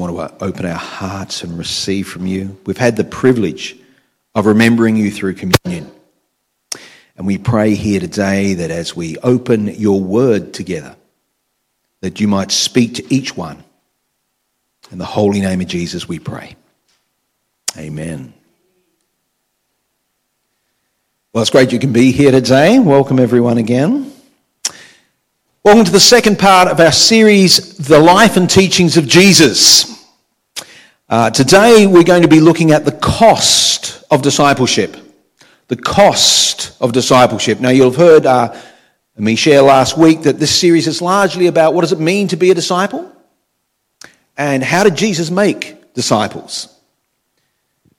want to uh, open our hearts and receive from you. We've had the privilege of remembering you through communion. And we pray here today that as we open your word together, that you might speak to each one. In the holy name of Jesus, we pray. Amen. Well, it's great you can be here today. Welcome, everyone, again. Welcome to the second part of our series, The Life and Teachings of Jesus. Uh, today, we're going to be looking at the cost of discipleship the cost of discipleship. Now, you'll have heard uh, me share last week that this series is largely about what does it mean to be a disciple and how did Jesus make disciples.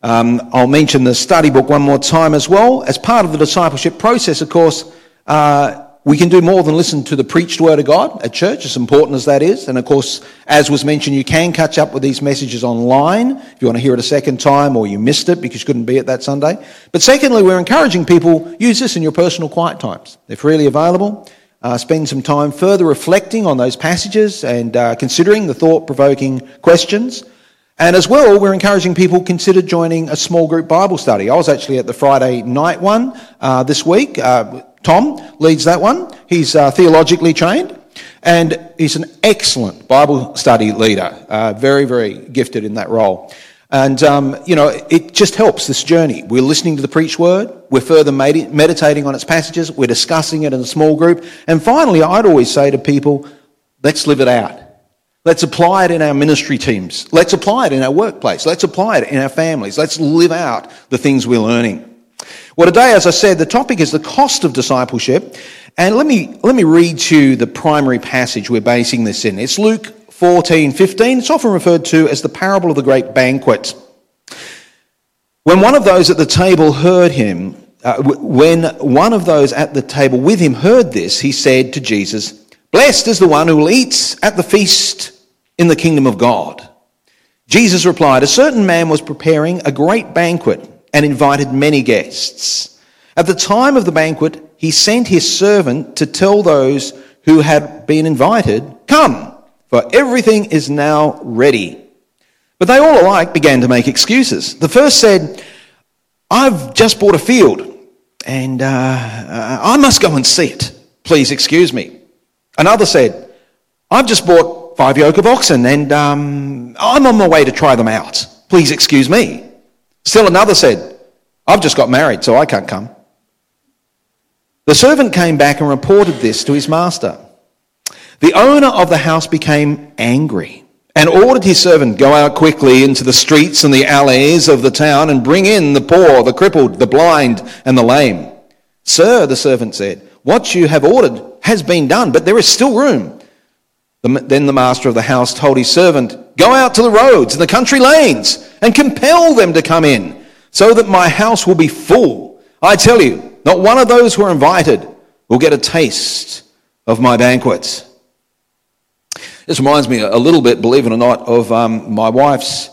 Um, I'll mention the study book one more time as well. As part of the discipleship process, of course, uh, we can do more than listen to the preached word of God at church, as important as that is. And of course, as was mentioned, you can catch up with these messages online if you want to hear it a second time or you missed it because you couldn't be at that Sunday. But secondly, we're encouraging people, use this in your personal quiet times. They're freely available. Uh, spend some time further reflecting on those passages and uh, considering the thought provoking questions. And as well, we're encouraging people consider joining a small group Bible study. I was actually at the Friday night one uh, this week. Uh, Tom leads that one. He's uh, theologically trained and he's an excellent Bible study leader, uh, very, very gifted in that role. And, um, you know, it just helps this journey. We're listening to the preached word, we're further med- meditating on its passages, we're discussing it in a small group. And finally, I'd always say to people, let's live it out. Let's apply it in our ministry teams. Let's apply it in our workplace. Let's apply it in our families. Let's live out the things we're learning. Well, today, as I said, the topic is the cost of discipleship. And let me, let me read to you the primary passage we're basing this in. It's Luke 14, 15. It's often referred to as the parable of the great banquet. When one of those at the table heard him, uh, when one of those at the table with him heard this, he said to Jesus, Blessed is the one who will eat at the feast in the kingdom of God. Jesus replied, A certain man was preparing a great banquet and invited many guests. At the time of the banquet, he sent his servant to tell those who had been invited, Come, for everything is now ready. But they all alike began to make excuses. The first said, I've just bought a field and uh, I must go and see it. Please excuse me. Another said, I've just bought five yoke of oxen and um, I'm on my way to try them out. Please excuse me. Still another said, I've just got married, so I can't come. The servant came back and reported this to his master. The owner of the house became angry and ordered his servant, Go out quickly into the streets and the alleys of the town and bring in the poor, the crippled, the blind, and the lame. Sir, the servant said, What you have ordered has been done, but there is still room. Then the master of the house told his servant, Go out to the roads and the country lanes and compel them to come in, so that my house will be full. I tell you, not one of those who are invited will get a taste of my banquets. This reminds me a little bit, believe it or not, of um, my wife's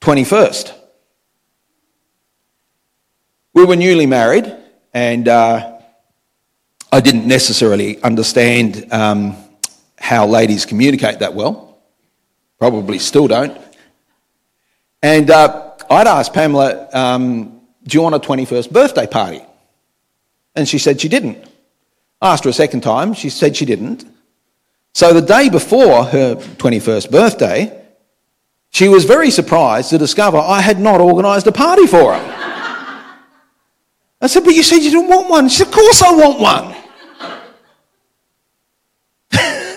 21st. We were newly married, and uh, I didn't necessarily understand um, how ladies communicate that well. Probably still don't. And uh, I'd asked Pamela, um, Do you want a 21st birthday party? And she said she didn't. I asked her a second time, she said she didn't. So the day before her 21st birthday, she was very surprised to discover I had not organised a party for her. I said, But you said you didn't want one. She said, Of course I want one.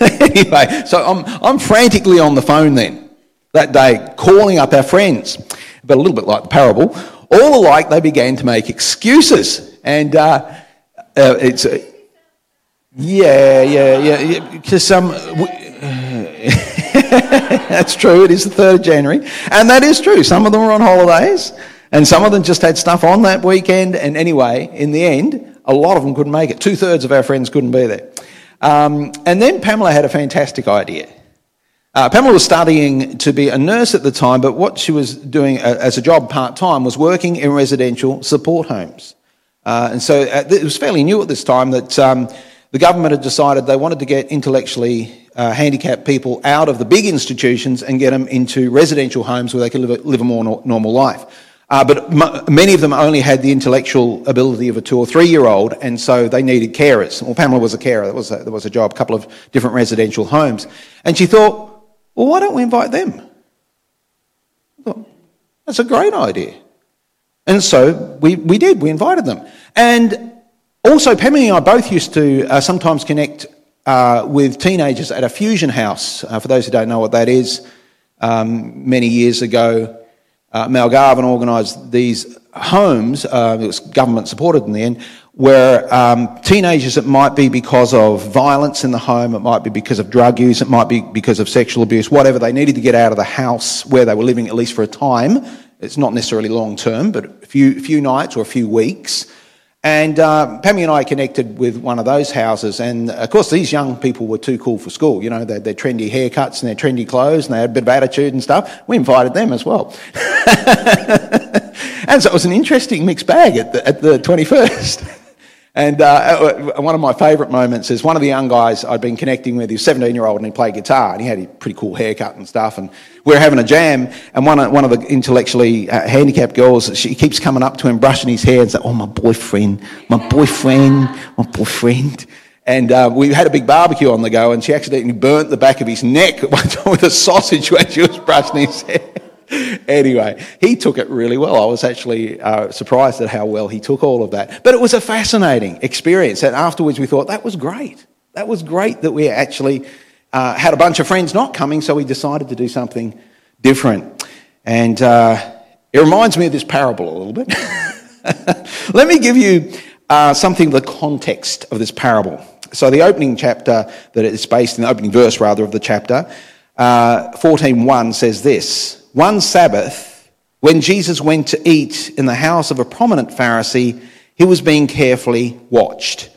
anyway, so I'm, I'm frantically on the phone then that day, calling up our friends. But a little bit like the parable, all alike they began to make excuses. And uh, uh, it's, uh, yeah, yeah, yeah, because um, that's true, it is the 3rd of January. And that is true. Some of them were on holidays, and some of them just had stuff on that weekend. And anyway, in the end, a lot of them couldn't make it. Two thirds of our friends couldn't be there. Um, and then Pamela had a fantastic idea. Uh, Pamela was studying to be a nurse at the time, but what she was doing uh, as a job part time was working in residential support homes. Uh, and so uh, it was fairly new at this time that um, the government had decided they wanted to get intellectually uh, handicapped people out of the big institutions and get them into residential homes where they could live a, live a more no- normal life. Uh, but m- many of them only had the intellectual ability of a two or three year old, and so they needed carers. Well, Pamela was a carer. There was a, there was a job, a couple of different residential homes. And she thought, well, why don't we invite them? Thought, That's a great idea. And so we, we did. We invited them. And also, Pamela and I both used to uh, sometimes connect uh, with teenagers at a fusion house. Uh, for those who don't know what that is, um, many years ago, uh, Mal Garvin organised these homes, uh, it was government supported in the end, where um, teenagers, it might be because of violence in the home, it might be because of drug use, it might be because of sexual abuse, whatever, they needed to get out of the house where they were living, at least for a time. It's not necessarily long term, but a few, few nights or a few weeks. And uh, Pammy and I connected with one of those houses, and of course, these young people were too cool for school. You know, they had their trendy haircuts and their trendy clothes, and they had a bit of attitude and stuff. We invited them as well. and so it was an interesting mixed bag at the, at the 21st. And uh, one of my favourite moments is one of the young guys I'd been connecting with, he was 17 year old and he played guitar and he had a pretty cool haircut and stuff. And we were having a jam and one of, one of the intellectually uh, handicapped girls, she keeps coming up to him, brushing his hair and saying, Oh, my boyfriend, my boyfriend, my boyfriend. And uh, we had a big barbecue on the go and she accidentally burnt the back of his neck with a sausage when she was brushing his hair. anyway, he took it really well. I was actually uh, surprised at how well he took all of that. But it was a fascinating experience. And afterwards, we thought that was great. That was great that we actually uh, had a bunch of friends not coming, so we decided to do something different. And uh, it reminds me of this parable a little bit. Let me give you uh, something of the context of this parable. So, the opening chapter that it's based in, the opening verse rather of the chapter, uh, 14.1 says this one Sabbath, when Jesus went to eat in the house of a prominent Pharisee, he was being carefully watched.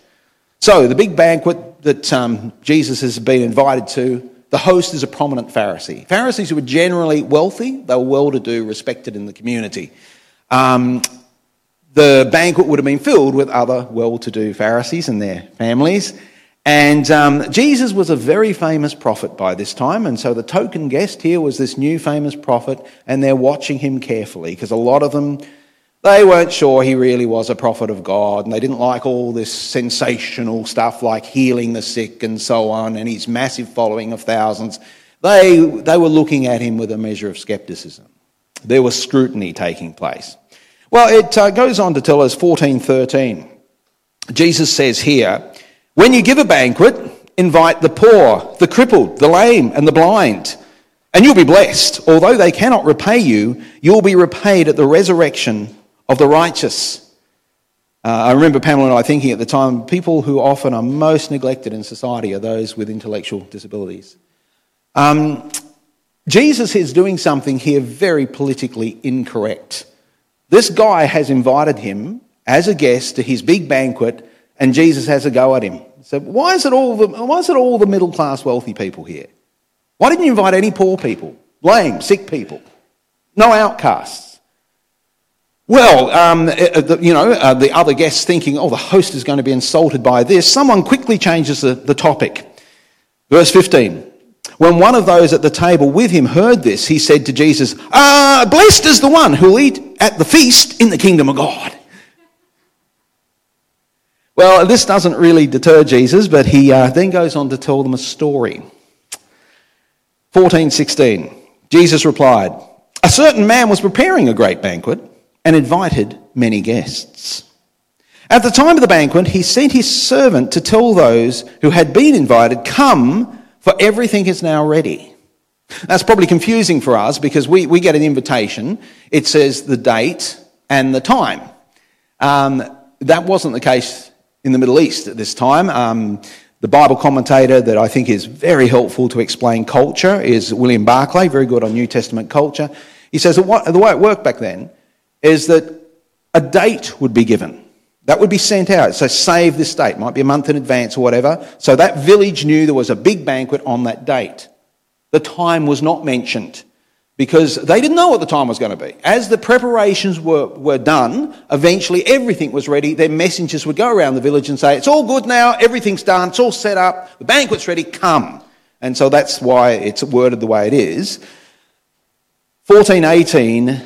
So, the big banquet that um, Jesus has been invited to, the host is a prominent Pharisee. Pharisees were generally wealthy, they were well to do, respected in the community. Um, the banquet would have been filled with other well to do Pharisees and their families. And um, Jesus was a very famous prophet by this time, and so the token guest here was this new famous prophet, and they're watching him carefully because a lot of them, they weren't sure he really was a prophet of God, and they didn't like all this sensational stuff like healing the sick and so on, and his massive following of thousands. They, they were looking at him with a measure of skepticism. There was scrutiny taking place. Well, it uh, goes on to tell us 1413. Jesus says here, when you give a banquet, invite the poor, the crippled, the lame, and the blind, and you'll be blessed. Although they cannot repay you, you'll be repaid at the resurrection of the righteous. Uh, I remember Pamela and I thinking at the time people who often are most neglected in society are those with intellectual disabilities. Um, Jesus is doing something here very politically incorrect. This guy has invited him as a guest to his big banquet, and Jesus has a go at him. So why is it all the, why is it all the middle class wealthy people here? Why didn't you invite any poor people, lame, sick people, no outcasts? Well, um, uh, uh, you know, uh, the other guests thinking, oh, the host is going to be insulted by this, someone quickly changes the, the topic. Verse 15. When one of those at the table with him heard this, he said to Jesus, ah, Blessed is the one who will eat at the feast in the kingdom of God. Well, this doesn't really deter Jesus, but he uh, then goes on to tell them a story. 14:16. Jesus replied, "A certain man was preparing a great banquet and invited many guests. At the time of the banquet, he sent his servant to tell those who had been invited, "Come, for everything is now ready." That's probably confusing for us because we, we get an invitation. It says the date and the time. Um, that wasn't the case in the Middle East at this time. Um, the Bible commentator that I think is very helpful to explain culture is William Barclay, very good on New Testament culture. He says that what, the way it worked back then is that a date would be given. That would be sent out. So save this date. Might be a month in advance or whatever. So that village knew there was a big banquet on that date. The time was not mentioned. Because they didn't know what the time was going to be. As the preparations were, were done, eventually everything was ready. Their messengers would go around the village and say, It's all good now, everything's done, it's all set up, the banquet's ready, come. And so that's why it's worded the way it is. 1418,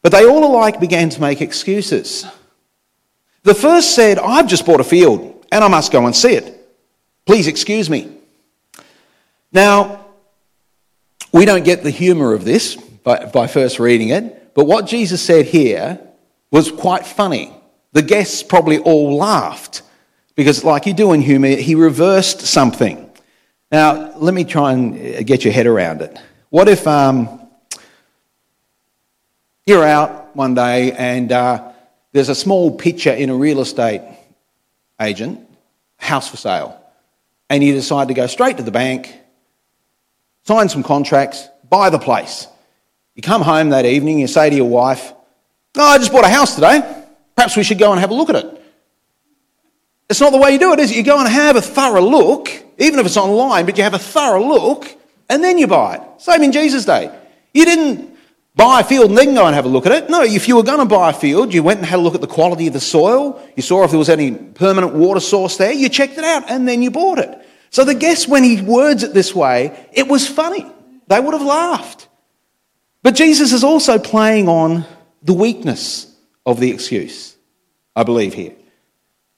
but they all alike began to make excuses. The first said, I've just bought a field and I must go and see it. Please excuse me. Now, we don't get the humour of this by, by first reading it, but what Jesus said here was quite funny. The guests probably all laughed because, like you do in humour, he reversed something. Now, let me try and get your head around it. What if um, you're out one day and uh, there's a small picture in a real estate agent, house for sale, and you decide to go straight to the bank sign some contracts, buy the place. You come home that evening, you say to your wife, Oh, I just bought a house today. Perhaps we should go and have a look at it. It's not the way you do it, is it? You go and have a thorough look, even if it's online, but you have a thorough look and then you buy it. Same in Jesus' day. You didn't buy a field and then go and have a look at it. No, if you were going to buy a field, you went and had a look at the quality of the soil, you saw if there was any permanent water source there, you checked it out, and then you bought it. So the guests, when he words it this way, it was funny. They would have laughed. But Jesus is also playing on the weakness of the excuse, I believe here.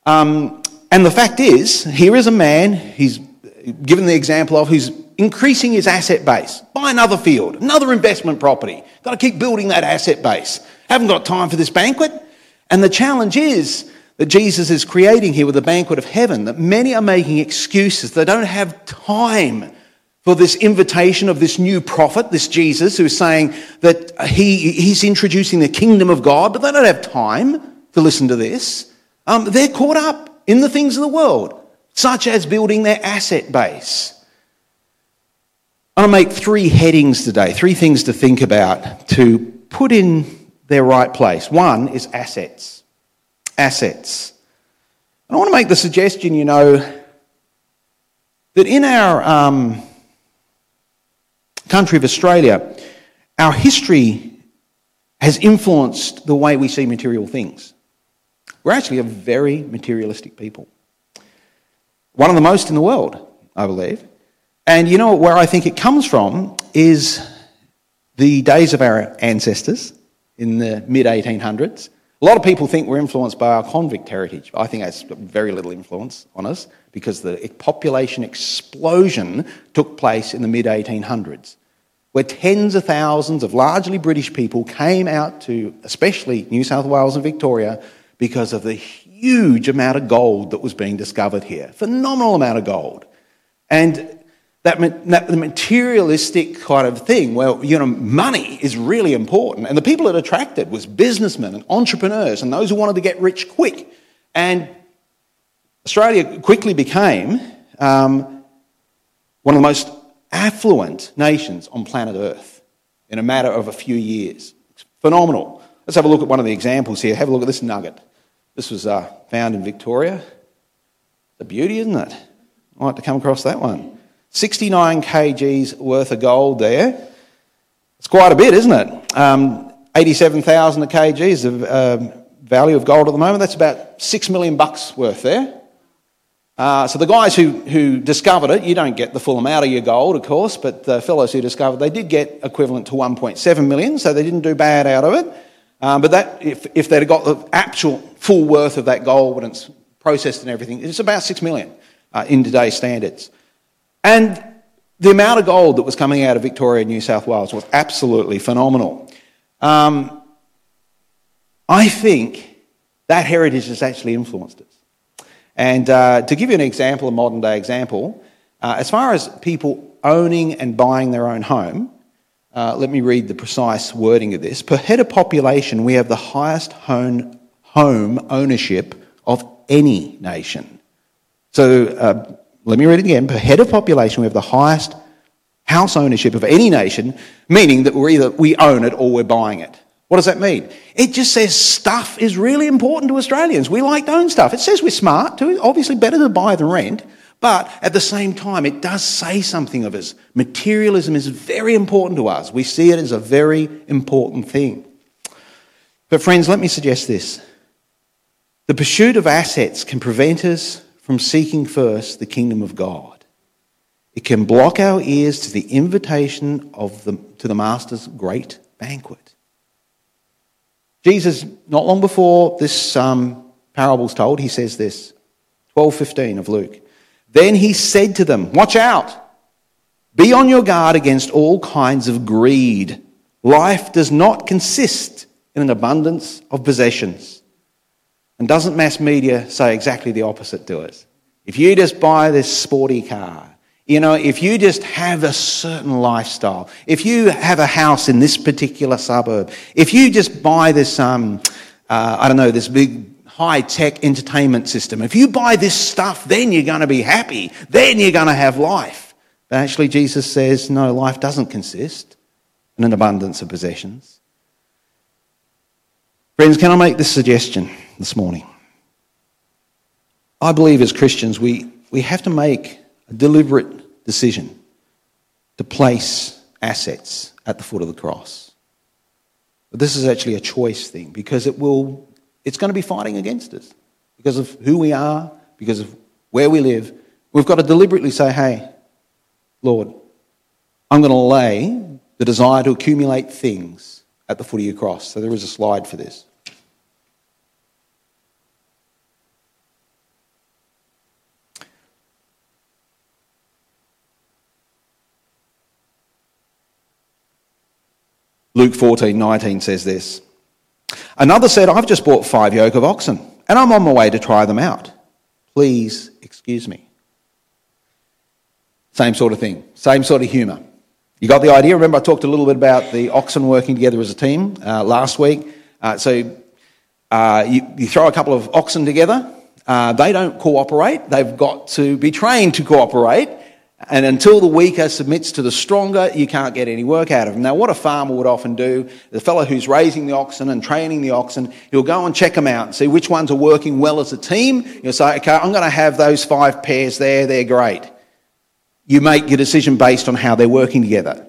Um, and the fact is, here is a man, he's given the example of, who's increasing his asset base. Buy another field, another investment property. Got to keep building that asset base. Haven't got time for this banquet. And the challenge is that Jesus is creating here with the banquet of heaven, that many are making excuses. They don't have time for this invitation of this new prophet, this Jesus, who's saying that he, he's introducing the kingdom of God, but they don't have time to listen to this. Um, they're caught up in the things of the world, such as building their asset base. I want to make three headings today, three things to think about to put in their right place. One is assets assets. And I want to make the suggestion, you know, that in our um, country of Australia, our history has influenced the way we see material things. We're actually a very materialistic people. One of the most in the world, I believe. And you know where I think it comes from is the days of our ancestors in the mid 1800s a lot of people think we're influenced by our convict heritage. I think that's very little influence on us because the population explosion took place in the mid 1800s, where tens of thousands of largely British people came out to, especially New South Wales and Victoria, because of the huge amount of gold that was being discovered here. Phenomenal amount of gold. And that, that materialistic kind of thing where you know money is really important. And the people it attracted was businessmen and entrepreneurs and those who wanted to get rich quick. And australia quickly became um, one of the most affluent nations on planet earth in a matter of a few years. It's phenomenal. Let's have a look at one of the examples here. Have a look at this nugget. This was uh, found in victoria. A beauty isn't it? I like to come across that one 69 kgs worth of gold there. It's quite a bit, isn't it? Um, 87,000 kgs of uh, value of gold at the moment. That's about six million bucks worth there. Uh, so the guys who, who discovered it, you don't get the full amount of your gold, of course, but the fellows who discovered they did get equivalent to 1.7 million, so they didn't do bad out of it. Um, but that, if, if they'd got the actual full worth of that gold when it's processed and everything, it's about 6 million uh, in today's standards. And the amount of gold that was coming out of Victoria New South Wales was absolutely phenomenal. Um, I think that heritage has actually influenced us. And uh, to give you an example, a modern day example, uh, as far as people owning and buying their own home, uh, let me read the precise wording of this. Per head of population, we have the highest home, home ownership of any nation. So, uh, let me read it again. Per head of population, we have the highest house ownership of any nation, meaning that we're either we own it or we're buying it. What does that mean? It just says stuff is really important to Australians. We like to own stuff. It says we're smart too. Obviously, better to buy than rent. But at the same time, it does say something of us. Materialism is very important to us. We see it as a very important thing. But, friends, let me suggest this the pursuit of assets can prevent us from seeking first the kingdom of God. It can block our ears to the invitation of the, to the Master's great banquet. Jesus, not long before this um, parable's told, he says this 12:15 of Luke. Then he said to them, Watch out! Be on your guard against all kinds of greed. Life does not consist in an abundance of possessions. And doesn't mass media say exactly the opposite to us? If you just buy this sporty car, you know, if you just have a certain lifestyle, if you have a house in this particular suburb, if you just buy this, um, uh, I don't know, this big high tech entertainment system. If you buy this stuff, then you're going to be happy. Then you're going to have life. But actually, Jesus says, no, life doesn't consist in an abundance of possessions. Friends, can I make this suggestion this morning? I believe as Christians, we, we have to make a deliberate decision to place assets at the foot of the cross. But this is actually a choice thing because it will it's going to be fighting against us because of who we are, because of where we live. We've got to deliberately say, hey, Lord, I'm going to lay the desire to accumulate things at the foot of your cross. So there is a slide for this. Luke 14, 19 says this. Another said, I've just bought five yoke of oxen and I'm on my way to try them out. Please excuse me. Same sort of thing, same sort of humour. You got the idea? Remember, I talked a little bit about the oxen working together as a team uh, last week. Uh, so uh, you, you, throw a couple of oxen together, uh, they don't cooperate, they've got to be trained to cooperate. And until the weaker submits to the stronger, you can't get any work out of them. Now, what a farmer would often do, the fellow who's raising the oxen and training the oxen, he'll go and check them out and see which ones are working well as a team. You'll say, okay, I'm going to have those five pairs there, they're great. You make your decision based on how they're working together.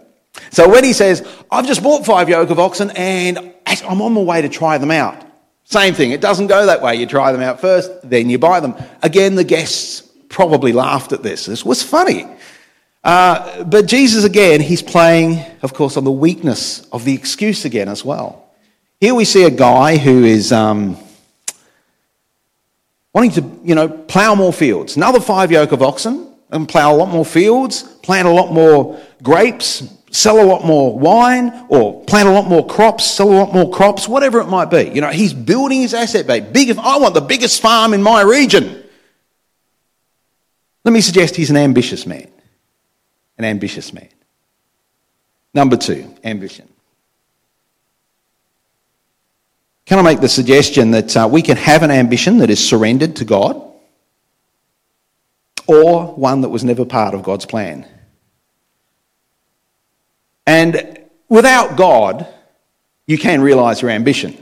So when he says, I've just bought five yoke of oxen and I'm on my way to try them out. Same thing, it doesn't go that way. You try them out first, then you buy them. Again, the guests probably laughed at this. This was funny. Uh, but Jesus, again, he's playing, of course, on the weakness of the excuse again as well. Here we see a guy who is um, wanting to, you know, plough more fields. Another five yoke of oxen and plough a lot more fields, plant a lot more grapes, sell a lot more wine, or plant a lot more crops, sell a lot more crops, whatever it might be. You know, he's building his asset base. Big, I want the biggest farm in my region. Let me suggest he's an ambitious man an ambitious man. Number two, ambition. Can I make the suggestion that uh, we can have an ambition that is surrendered to God or one that was never part of God's plan? And without God, you can realize your ambition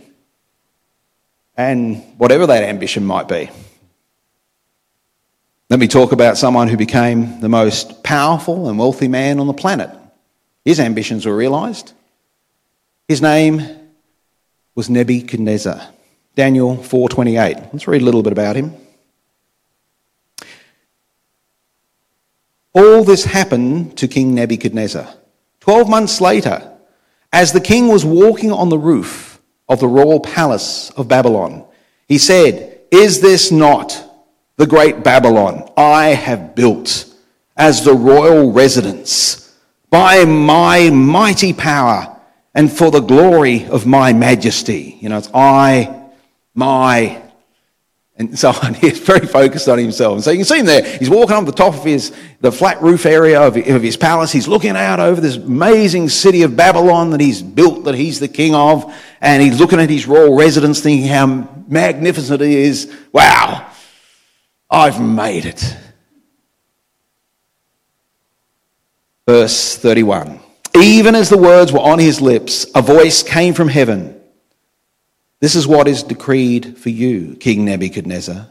and whatever that ambition might be. Let me talk about someone who became the most powerful and wealthy man on the planet. His ambitions were realized. His name was Nebuchadnezzar. Daniel 4:28. Let's read a little bit about him. All this happened to King Nebuchadnezzar. 12 months later, as the king was walking on the roof of the royal palace of Babylon, he said, "Is this not the great Babylon I have built as the royal residence by my mighty power and for the glory of my majesty. You know, it's I, my, and so on. He's very focused on himself. And so you can see him there. He's walking on the top of his, the flat roof area of, of his palace. He's looking out over this amazing city of Babylon that he's built, that he's the king of. And he's looking at his royal residence thinking how magnificent it is. Wow. I've made it. Verse 31. Even as the words were on his lips, a voice came from heaven. This is what is decreed for you, King Nebuchadnezzar.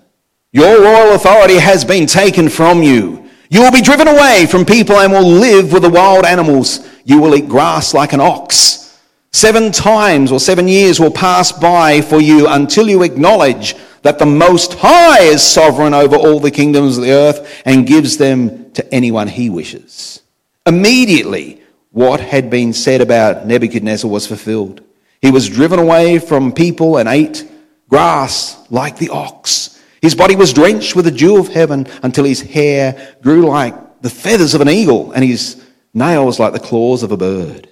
Your royal authority has been taken from you. You will be driven away from people and will live with the wild animals. You will eat grass like an ox. Seven times or seven years will pass by for you until you acknowledge that the Most High is sovereign over all the kingdoms of the earth and gives them to anyone he wishes. Immediately, what had been said about Nebuchadnezzar was fulfilled. He was driven away from people and ate grass like the ox. His body was drenched with the dew of heaven until his hair grew like the feathers of an eagle and his nails like the claws of a bird.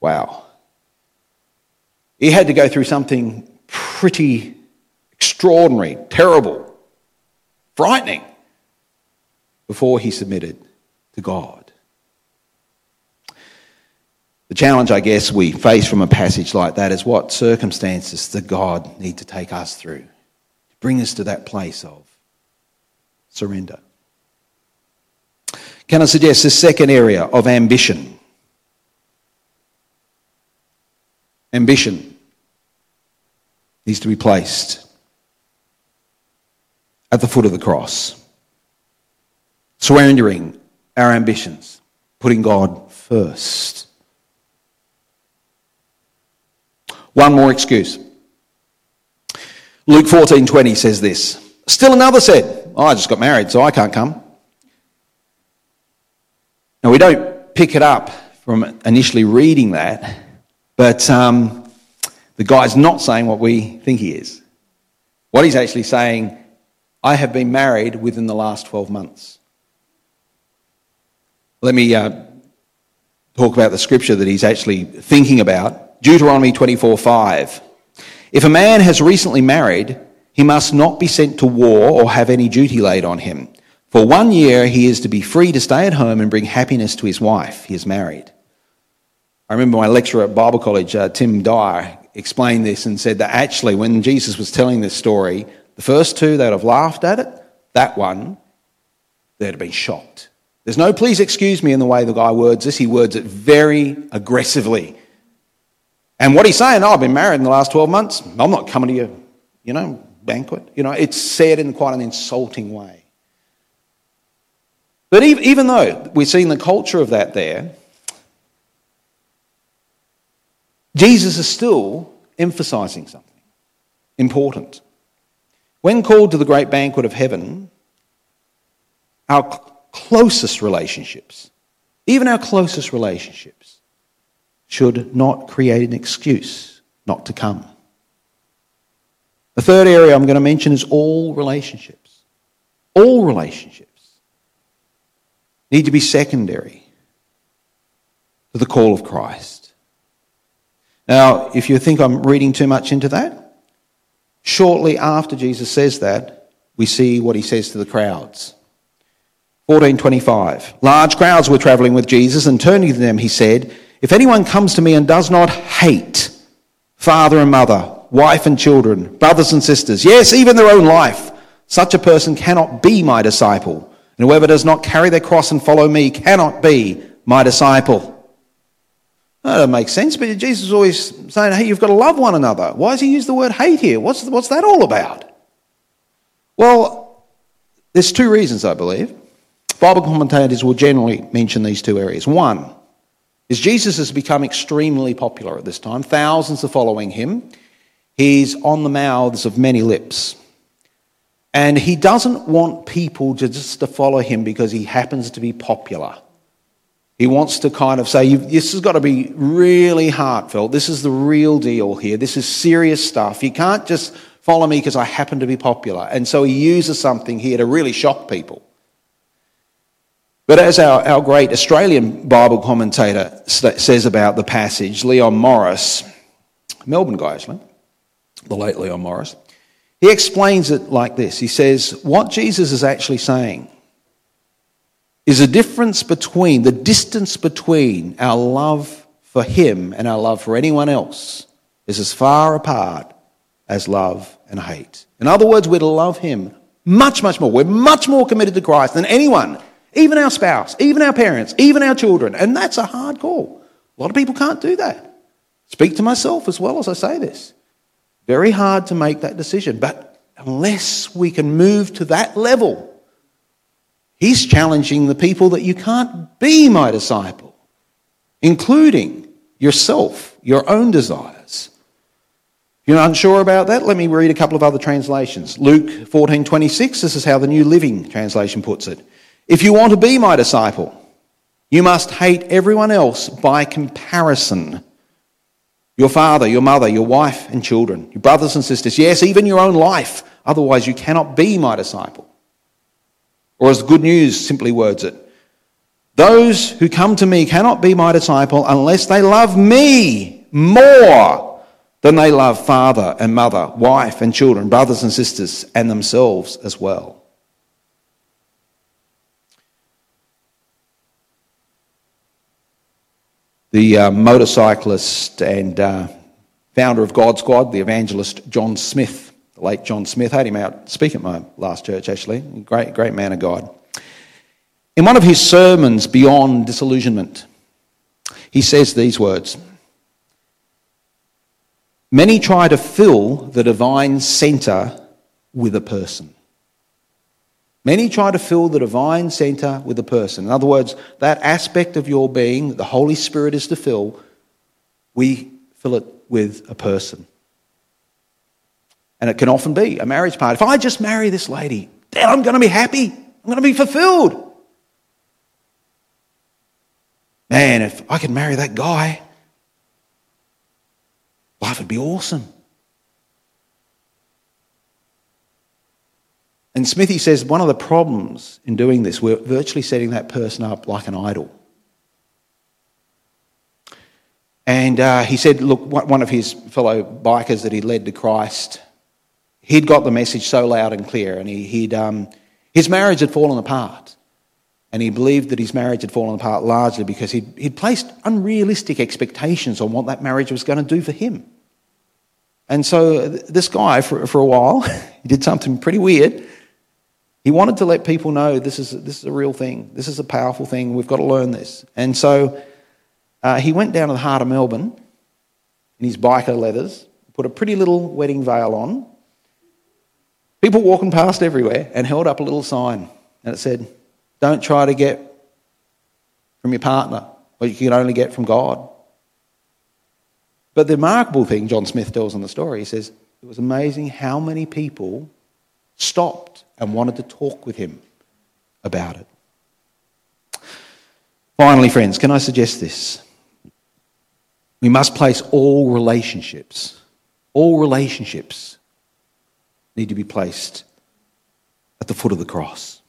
Wow. He had to go through something pretty extraordinary, terrible, frightening before he submitted to God. The challenge, I guess, we face from a passage like that is what circumstances does God need to take us through to bring us to that place of surrender. Can I suggest the second area of ambition? Ambition needs to be placed at the foot of the cross, surrendering our ambitions, putting God first. One more excuse. Luke 14:20 says this. Still another said, oh, I just got married, so I can't come. Now, we don't pick it up from initially reading that, but um, the guy's not saying what we think he is. What he's actually saying, I have been married within the last 12 months. Let me uh, talk about the scripture that he's actually thinking about. Deuteronomy 24 5. If a man has recently married, he must not be sent to war or have any duty laid on him. For one year, he is to be free to stay at home and bring happiness to his wife. He is married. I remember my lecturer at Bible College, uh, Tim Dyer, explained this and said that actually, when Jesus was telling this story, the first two they'd have laughed at it, that one, they'd have been shocked. There's no please excuse me in the way the guy words this. He words it very aggressively. And what he's saying, oh, I've been married in the last 12 months. I'm not coming to your, you know, banquet. You know, it's said in quite an insulting way. But even though we're seeing the culture of that there, Jesus is still emphasizing something important. When called to the great banquet of heaven, our closest relationships, even our closest relationships, should not create an excuse not to come. The third area I'm going to mention is all relationships. All relationships need to be secondary to the call of Christ. Now, if you think I'm reading too much into that, shortly after Jesus says that, we see what he says to the crowds. 1425. Large crowds were traveling with Jesus, and turning to them, he said, if anyone comes to me and does not hate father and mother, wife and children, brothers and sisters, yes, even their own life, such a person cannot be my disciple. And whoever does not carry their cross and follow me cannot be my disciple. Oh, that doesn't make sense, but Jesus is always saying, hey, you've got to love one another. Why does he use the word hate here? What's, what's that all about? Well, there's two reasons, I believe. Bible commentators will generally mention these two areas. One, is Jesus has become extremely popular at this time. Thousands are following him. He's on the mouths of many lips. And he doesn't want people to just to follow him because he happens to be popular. He wants to kind of say, this has got to be really heartfelt. This is the real deal here. This is serious stuff. You can't just follow me because I happen to be popular. And so he uses something here to really shock people. But as our, our great Australian Bible commentator says about the passage, Leon Morris, Melbourne guy actually, the late Leon Morris, he explains it like this. He says, What Jesus is actually saying is the difference between, the distance between our love for him and our love for anyone else is as far apart as love and hate. In other words, we're to love him much, much more. We're much more committed to Christ than anyone even our spouse, even our parents, even our children. And that's a hard call. A lot of people can't do that. Speak to myself as well as I say this. Very hard to make that decision. But unless we can move to that level, he's challenging the people that you can't be my disciple, including yourself, your own desires. If you're unsure about that, let me read a couple of other translations. Luke 14:26, this is how the New Living Translation puts it. If you want to be my disciple, you must hate everyone else by comparison. Your father, your mother, your wife and children, your brothers and sisters, yes, even your own life. Otherwise, you cannot be my disciple. Or as Good News simply words it, those who come to me cannot be my disciple unless they love me more than they love father and mother, wife and children, brothers and sisters, and themselves as well. the uh, motorcyclist and uh, founder of God Squad, the evangelist John Smith, the late John Smith. I had him out speak at my last church, actually. Great, great man of God. In one of his sermons, Beyond Disillusionment, he says these words Many try to fill the divine centre with a person. Many try to fill the divine center with a person. In other words, that aspect of your being that the Holy Spirit is to fill, we fill it with a person. And it can often be a marriage part. If I just marry this lady, then I'm going to be happy. I'm going to be fulfilled. Man, if I could marry that guy, life would be awesome. And Smithy says one of the problems in doing this, we're virtually setting that person up like an idol. And uh, he said, look, one of his fellow bikers that he led to Christ, he'd got the message so loud and clear, and he, would um, his marriage had fallen apart. And he believed that his marriage had fallen apart largely because he'd, he'd placed unrealistic expectations on what that marriage was going to do for him. And so this guy, for, for a while, he did something pretty weird. He wanted to let people know this is, this is a real thing. This is a powerful thing. We've got to learn this. And so uh, he went down to the heart of Melbourne in his biker leathers, put a pretty little wedding veil on. People walking past everywhere and held up a little sign. And it said, Don't try to get from your partner what you can only get from God. But the remarkable thing John Smith tells in the story, he says, it was amazing how many people stopped and wanted to talk with him about it. Finally, friends, can I suggest this? We must place all relationships, all relationships need to be placed at the foot of the cross.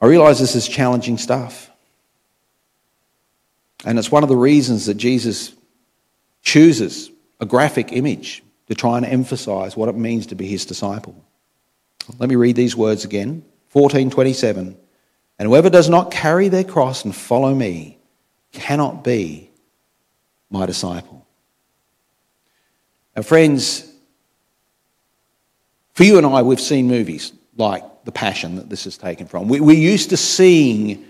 I realize this is challenging stuff. And it's one of the reasons that Jesus chooses a graphic image to try and emphasize what it means to be his disciple. Let me read these words again 1427. And whoever does not carry their cross and follow me cannot be my disciple. Now, friends, for you and I, we've seen movies like The Passion that this is taken from. We, we're used to seeing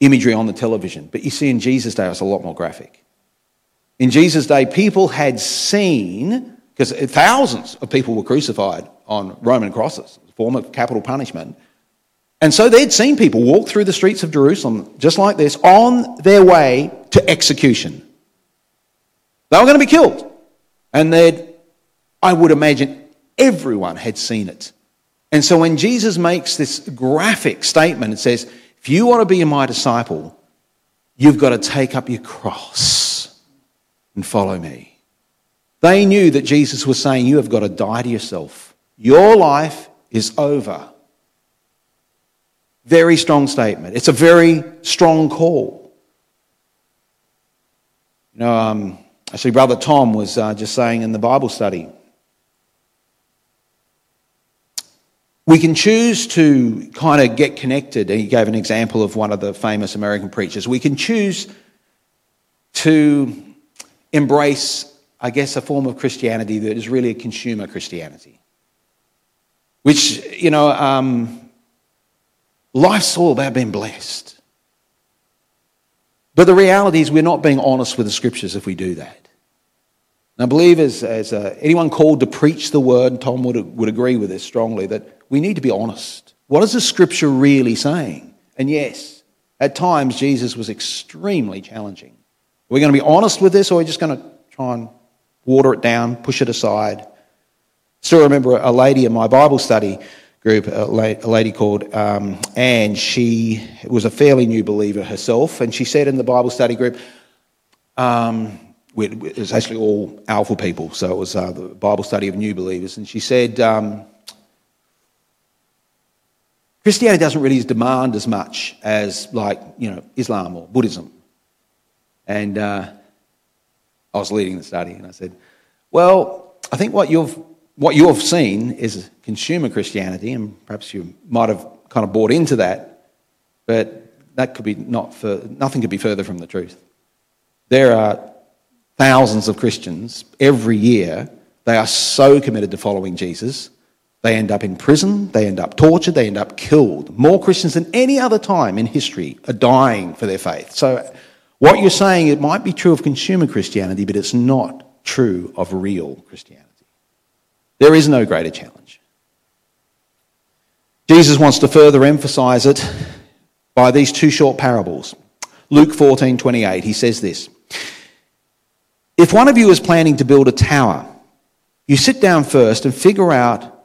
imagery on the television, but you see, in Jesus' day, it was a lot more graphic. In Jesus' day, people had seen, because thousands of people were crucified on Roman crosses, a form of capital punishment. And so they'd seen people walk through the streets of Jerusalem just like this on their way to execution. They were going to be killed. And they'd, I would imagine everyone had seen it. And so when Jesus makes this graphic statement and says, if you want to be my disciple, you've got to take up your cross and follow me. They knew that Jesus was saying, You have got to die to yourself. Your life is over. Very strong statement. It's a very strong call. You know, um, actually, Brother Tom was uh, just saying in the Bible study we can choose to kind of get connected. He gave an example of one of the famous American preachers. We can choose to embrace, I guess, a form of Christianity that is really a consumer Christianity. Which, you know, um, life's all about being blessed. But the reality is, we're not being honest with the scriptures if we do that. And I believe, as, as uh, anyone called to preach the word, Tom would, would agree with this strongly, that we need to be honest. What is the scripture really saying? And yes, at times Jesus was extremely challenging. Are we going to be honest with this, or are we just going to try and water it down, push it aside? Still remember a lady in my Bible study group, a lady called um, Anne. She was a fairly new believer herself, and she said in the Bible study group, um, it was actually all alpha people, so it was uh, the Bible study of new believers, and she said, um, Christianity doesn't really demand as much as, like, you know, Islam or Buddhism. And uh, I was leading the study, and I said, Well, I think what you've what you've seen is consumer Christianity, and perhaps you might have kind of bought into that, but that could be not for, nothing could be further from the truth. There are thousands of Christians every year. They are so committed to following Jesus. They end up in prison, they end up tortured, they end up killed. More Christians than any other time in history are dying for their faith. So, what you're saying, it might be true of consumer Christianity, but it's not true of real Christianity. There is no greater challenge. Jesus wants to further emphasize it by these two short parables. Luke 14 28, he says this If one of you is planning to build a tower, you sit down first and figure out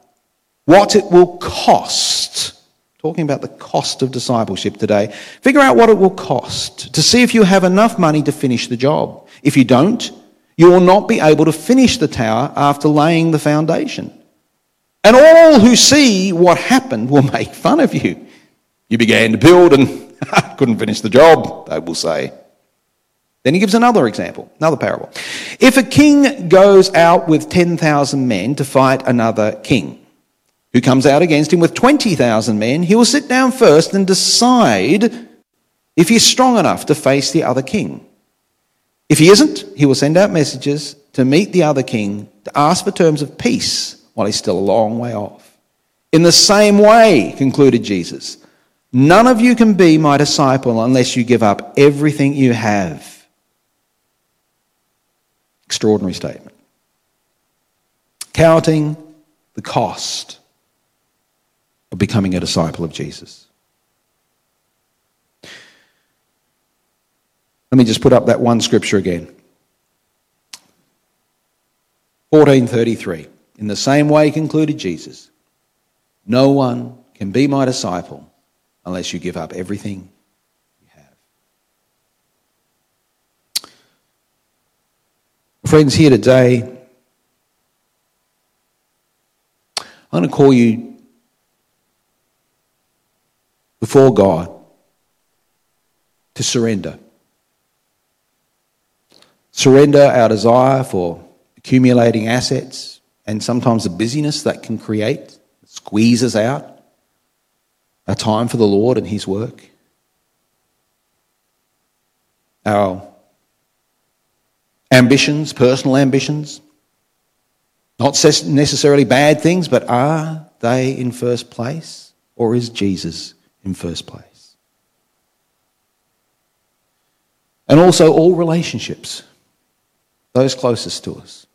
what it will cost. Talking about the cost of discipleship today. Figure out what it will cost to see if you have enough money to finish the job. If you don't, you will not be able to finish the tower after laying the foundation. And all who see what happened will make fun of you. You began to build and couldn't finish the job, they will say. Then he gives another example, another parable. If a king goes out with 10,000 men to fight another king who comes out against him with 20,000 men, he will sit down first and decide if he's strong enough to face the other king. If he isn't, he will send out messages to meet the other king to ask for terms of peace while he's still a long way off. In the same way, concluded Jesus, none of you can be my disciple unless you give up everything you have. Extraordinary statement. Counting the cost of becoming a disciple of Jesus. Let me just put up that one scripture again. 1433. In the same way, concluded Jesus, no one can be my disciple unless you give up everything you have. Friends, here today, I'm going to call you before God to surrender. Surrender our desire for accumulating assets and sometimes the busyness that can create squeezes out our time for the Lord and His work. Our ambitions, personal ambitions, not necessarily bad things, but are they in first place or is Jesus in first place? And also all relationships those closest to us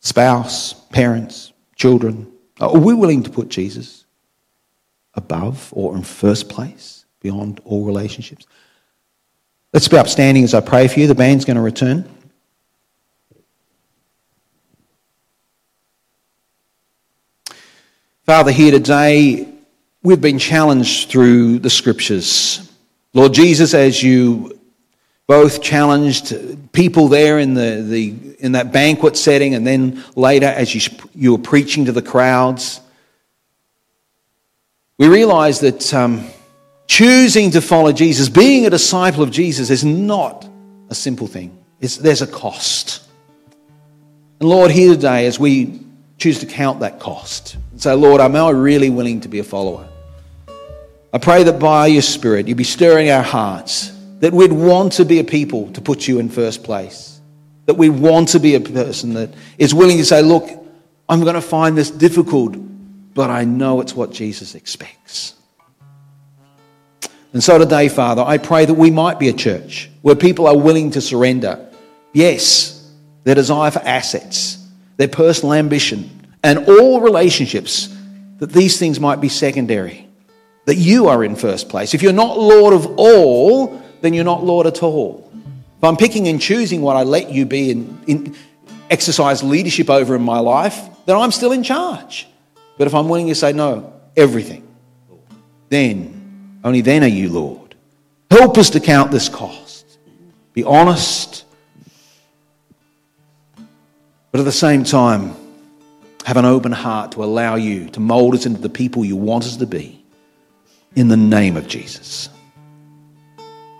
spouse, parents, children. Are we willing to put Jesus above or in first place beyond all relationships? Let's be upstanding as I pray for you. The band's going to return. Father, here today, we've been challenged through the scriptures. Lord Jesus, as you both challenged people there in, the, the, in that banquet setting, and then later as you, you were preaching to the crowds. We realize that um, choosing to follow Jesus, being a disciple of Jesus, is not a simple thing. It's, there's a cost. And Lord, here today, as we choose to count that cost and say, Lord, am I really willing to be a follower? I pray that by your Spirit, you be stirring our hearts that we'd want to be a people to put you in first place. That we want to be a person that is willing to say, look, I'm going to find this difficult, but I know it's what Jesus expects. And so today, Father, I pray that we might be a church where people are willing to surrender, yes, their desire for assets, their personal ambition, and all relationships, that these things might be secondary, that you are in first place. If you're not Lord of all, then you're not Lord at all. If I'm picking and choosing what I let you be and exercise leadership over in my life, then I'm still in charge. But if I'm willing to say, no, everything, then, only then are you Lord. Help us to count this cost. Be honest, but at the same time, have an open heart to allow you to mold us into the people you want us to be. In the name of Jesus.